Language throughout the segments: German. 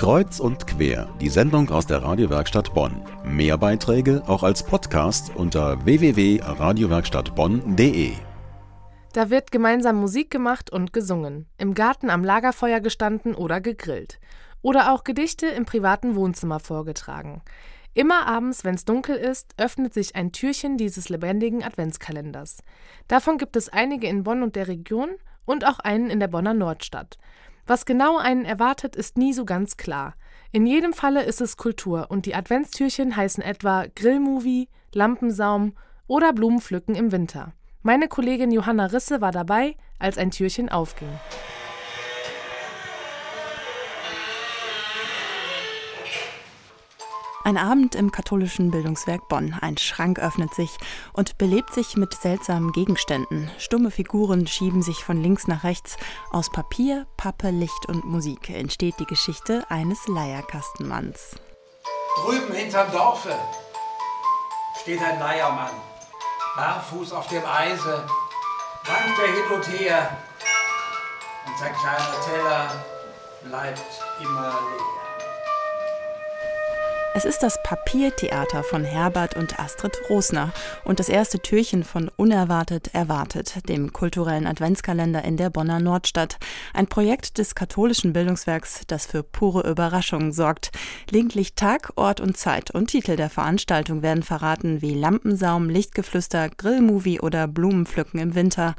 Kreuz und quer, die Sendung aus der Radiowerkstatt Bonn. Mehr Beiträge auch als Podcast unter www.radiowerkstattbonn.de. Da wird gemeinsam Musik gemacht und gesungen, im Garten am Lagerfeuer gestanden oder gegrillt. Oder auch Gedichte im privaten Wohnzimmer vorgetragen. Immer abends, wenn's dunkel ist, öffnet sich ein Türchen dieses lebendigen Adventskalenders. Davon gibt es einige in Bonn und der Region und auch einen in der Bonner Nordstadt. Was genau einen erwartet, ist nie so ganz klar. In jedem Falle ist es Kultur und die Adventstürchen heißen etwa Grillmovie, Lampensaum oder Blumenpflücken im Winter. Meine Kollegin Johanna Risse war dabei, als ein Türchen aufging. Ein Abend im katholischen Bildungswerk Bonn. Ein Schrank öffnet sich und belebt sich mit seltsamen Gegenständen. Stumme Figuren schieben sich von links nach rechts. Aus Papier, Pappe, Licht und Musik entsteht die Geschichte eines Leierkastenmanns. Drüben hinterm Dorfe steht ein Leiermann, barfuß auf dem Eise, wankt er hin und her und sein kleiner Teller bleibt immer leer. Es ist das Papiertheater von Herbert und Astrid Rosner und das erste Türchen von Unerwartet erwartet, dem kulturellen Adventskalender in der Bonner Nordstadt. Ein Projekt des katholischen Bildungswerks, das für pure Überraschungen sorgt. Lediglich Tag, Ort und Zeit und Titel der Veranstaltung werden verraten wie Lampensaum, Lichtgeflüster, Grillmovie oder Blumenpflücken im Winter.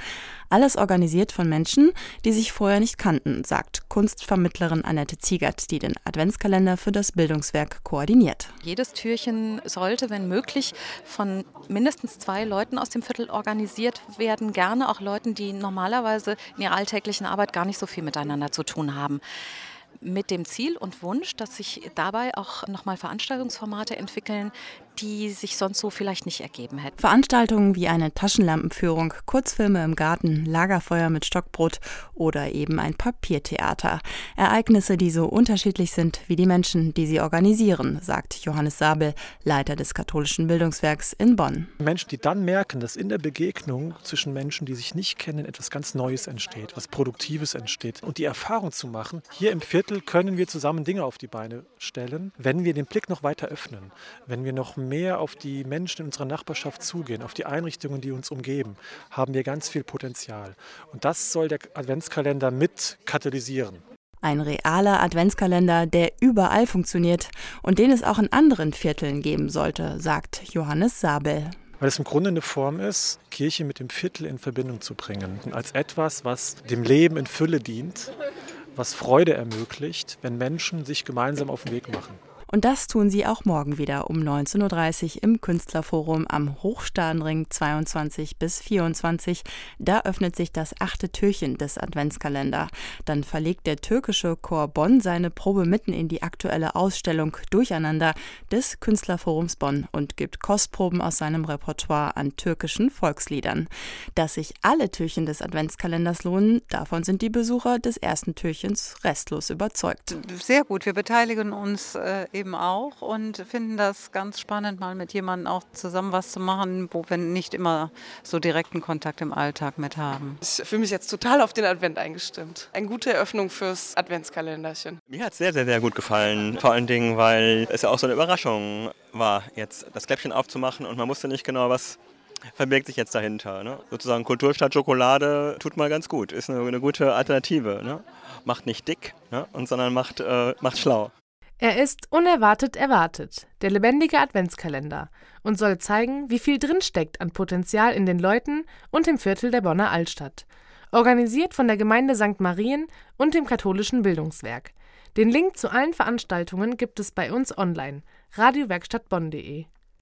Alles organisiert von Menschen, die sich vorher nicht kannten, sagt Kunstvermittlerin Annette Ziegert, die den Adventskalender für das Bildungswerk koordiniert. Jedes Türchen sollte, wenn möglich, von mindestens zwei Leuten aus dem Viertel organisiert werden. Gerne auch Leuten, die normalerweise in ihrer alltäglichen Arbeit gar nicht so viel miteinander zu tun haben mit dem Ziel und Wunsch, dass sich dabei auch nochmal Veranstaltungsformate entwickeln, die sich sonst so vielleicht nicht ergeben hätten. Veranstaltungen wie eine Taschenlampenführung, Kurzfilme im Garten, Lagerfeuer mit Stockbrot oder eben ein Papiertheater. Ereignisse, die so unterschiedlich sind wie die Menschen, die sie organisieren, sagt Johannes Sabel, Leiter des katholischen Bildungswerks in Bonn. Menschen, die dann merken, dass in der Begegnung zwischen Menschen, die sich nicht kennen, etwas ganz Neues entsteht, was Produktives entsteht. Und die Erfahrung zu machen, hier im Viertel können wir zusammen Dinge auf die Beine stellen, wenn wir den Blick noch weiter öffnen, wenn wir noch mehr auf die Menschen in unserer Nachbarschaft zugehen, auf die Einrichtungen, die uns umgeben, haben wir ganz viel Potenzial. Und das soll der Adventskalender mit katalysieren. Ein realer Adventskalender, der überall funktioniert und den es auch in anderen Vierteln geben sollte, sagt Johannes Sabel. Weil es im Grunde eine Form ist, Kirche mit dem Viertel in Verbindung zu bringen. Als etwas, was dem Leben in Fülle dient, was Freude ermöglicht, wenn Menschen sich gemeinsam auf den Weg machen. Und das tun sie auch morgen wieder um 19.30 Uhr im Künstlerforum am Hochstadenring 22 bis 24. Da öffnet sich das achte Türchen des Adventskalender. Dann verlegt der türkische Chor Bonn seine Probe mitten in die aktuelle Ausstellung Durcheinander des Künstlerforums Bonn und gibt Kostproben aus seinem Repertoire an türkischen Volksliedern. Dass sich alle Türchen des Adventskalenders lohnen, davon sind die Besucher des ersten Türchens restlos überzeugt. Sehr gut, wir beteiligen uns äh, eben auch und finden das ganz spannend, mal mit jemandem auch zusammen was zu machen, wo wir nicht immer so direkten Kontakt im Alltag mit haben. Ich fühle mich jetzt total auf den Advent eingestimmt. Eine gute Eröffnung fürs Adventskalenderchen. Mir hat es sehr, sehr, sehr gut gefallen. Vor allen Dingen, weil es ja auch so eine Überraschung war, jetzt das Kläppchen aufzumachen und man wusste nicht genau, was verbirgt sich jetzt dahinter. Ne? Sozusagen Kultur statt Schokolade tut mal ganz gut, ist eine, eine gute Alternative. Ne? Macht nicht dick, ne? und, sondern macht, äh, macht schlau. Er ist unerwartet erwartet, der lebendige Adventskalender, und soll zeigen, wie viel drinsteckt an Potenzial in den Leuten und im Viertel der Bonner Altstadt. Organisiert von der Gemeinde St. Marien und dem katholischen Bildungswerk. Den Link zu allen Veranstaltungen gibt es bei uns online radiowerkstattbonn.de